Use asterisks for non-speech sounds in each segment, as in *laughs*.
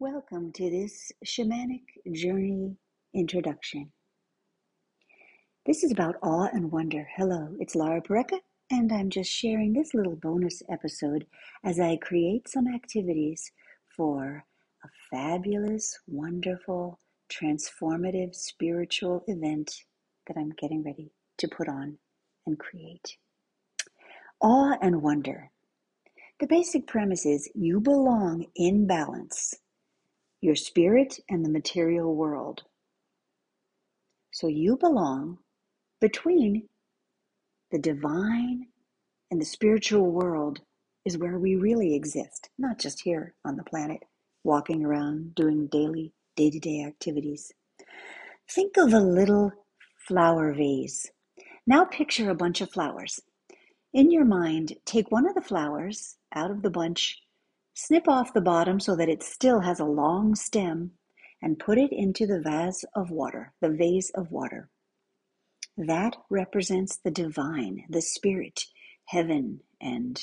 Welcome to this shamanic journey introduction. This is about awe and wonder. Hello, it's Lara Pareka, and I'm just sharing this little bonus episode as I create some activities for a fabulous, wonderful, transformative spiritual event that I'm getting ready to put on and create. Awe and wonder. The basic premise is you belong in balance your spirit and the material world. So you belong between the divine and the spiritual world is where we really exist, not just here on the planet, walking around doing daily, day to day activities. Think of a little flower vase. Now picture a bunch of flowers. In your mind, take one of the flowers out of the bunch Snip off the bottom so that it still has a long stem and put it into the vase of water, the vase of water. That represents the divine, the spirit, heaven, and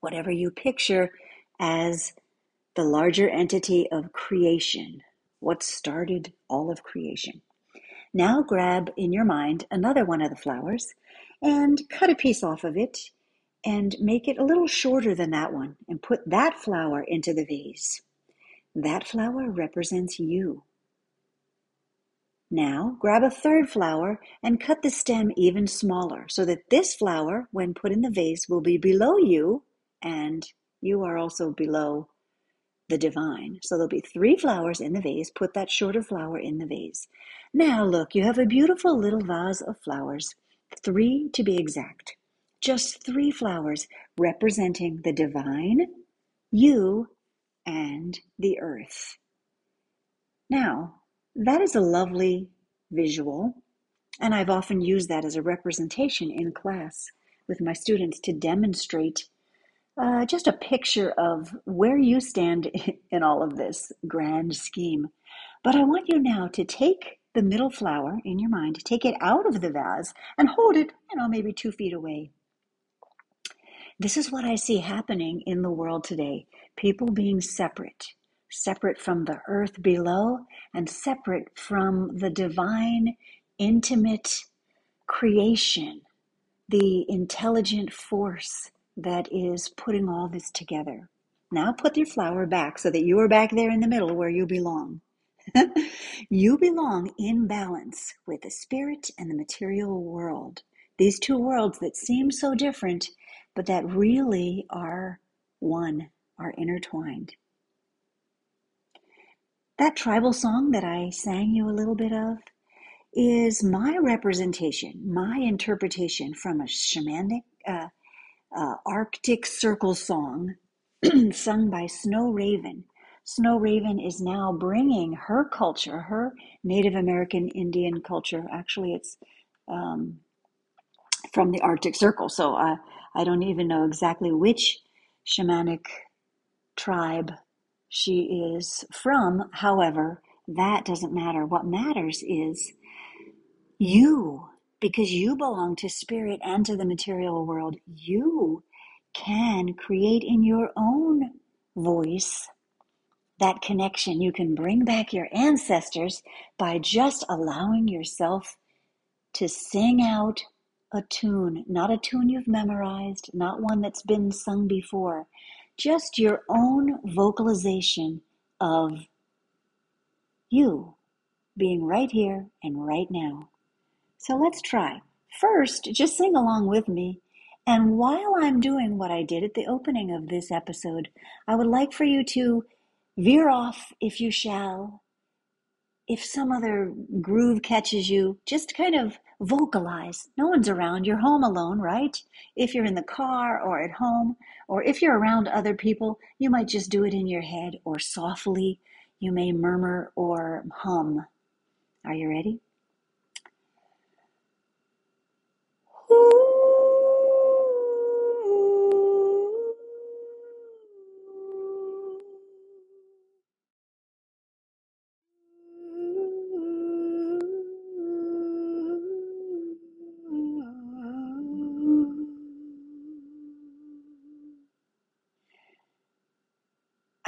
whatever you picture as the larger entity of creation, what started all of creation. Now grab in your mind another one of the flowers and cut a piece off of it and make it a little shorter than that one and put that flower into the vase. That flower represents you. Now grab a third flower and cut the stem even smaller so that this flower, when put in the vase, will be below you and you are also below the divine. So there'll be three flowers in the vase. Put that shorter flower in the vase. Now look, you have a beautiful little vase of flowers, three to be exact just three flowers representing the divine, you, and the earth. Now, that is a lovely visual, and I've often used that as a representation in class with my students to demonstrate uh, just a picture of where you stand *laughs* in all of this grand scheme. But I want you now to take the middle flower in your mind, take it out of the vase, and hold it, you know, maybe two feet away. This is what I see happening in the world today people being separate, separate from the earth below, and separate from the divine, intimate creation, the intelligent force that is putting all this together. Now put your flower back so that you are back there in the middle where you belong. *laughs* you belong in balance with the spirit and the material world. These two worlds that seem so different but that really are one, are intertwined. That tribal song that I sang you a little bit of is my representation, my interpretation from a shamanic uh, uh, Arctic Circle song *clears throat* sung by Snow Raven. Snow Raven is now bringing her culture, her Native American Indian culture. Actually, it's um, from the Arctic Circle. So uh, I don't even know exactly which shamanic tribe she is from. However, that doesn't matter. What matters is you, because you belong to spirit and to the material world. You can create in your own voice that connection. You can bring back your ancestors by just allowing yourself to sing out a tune, not a tune you've memorized, not one that's been sung before, just your own vocalization of you being right here and right now. So let's try. First, just sing along with me. And while I'm doing what I did at the opening of this episode, I would like for you to veer off, if you shall. If some other groove catches you, just kind of vocalize. No one's around. You're home alone, right? If you're in the car or at home, or if you're around other people, you might just do it in your head or softly. You may murmur or hum. Are you ready?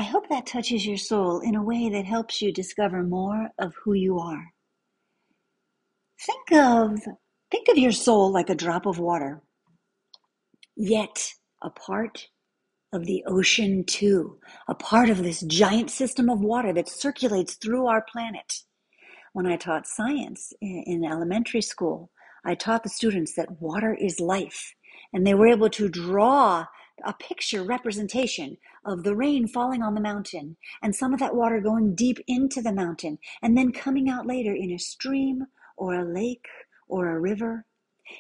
I hope that touches your soul in a way that helps you discover more of who you are. Think of think of your soul like a drop of water, yet a part of the ocean too, a part of this giant system of water that circulates through our planet. When I taught science in elementary school, I taught the students that water is life, and they were able to draw a picture representation of the rain falling on the mountain and some of that water going deep into the mountain and then coming out later in a stream or a lake or a river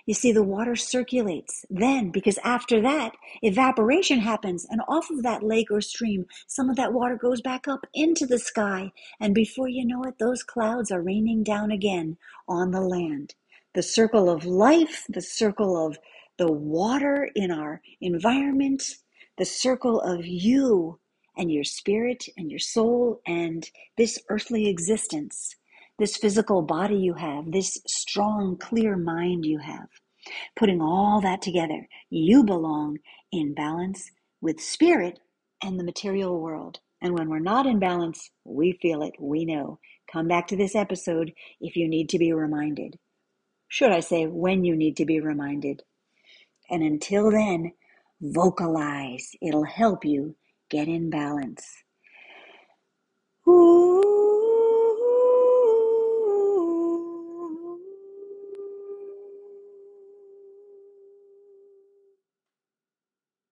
you see, the water circulates then because after that, evaporation happens, and off of that lake or stream, some of that water goes back up into the sky. And before you know it, those clouds are raining down again on the land. The circle of life, the circle of the water in our environment, the circle of you and your spirit and your soul and this earthly existence this physical body you have, this strong, clear mind you have. Putting all that together, you belong in balance with spirit and the material world. And when we're not in balance, we feel it, we know. Come back to this episode if you need to be reminded. Should I say, when you need to be reminded? And until then, vocalize. It'll help you get in balance. Ooh.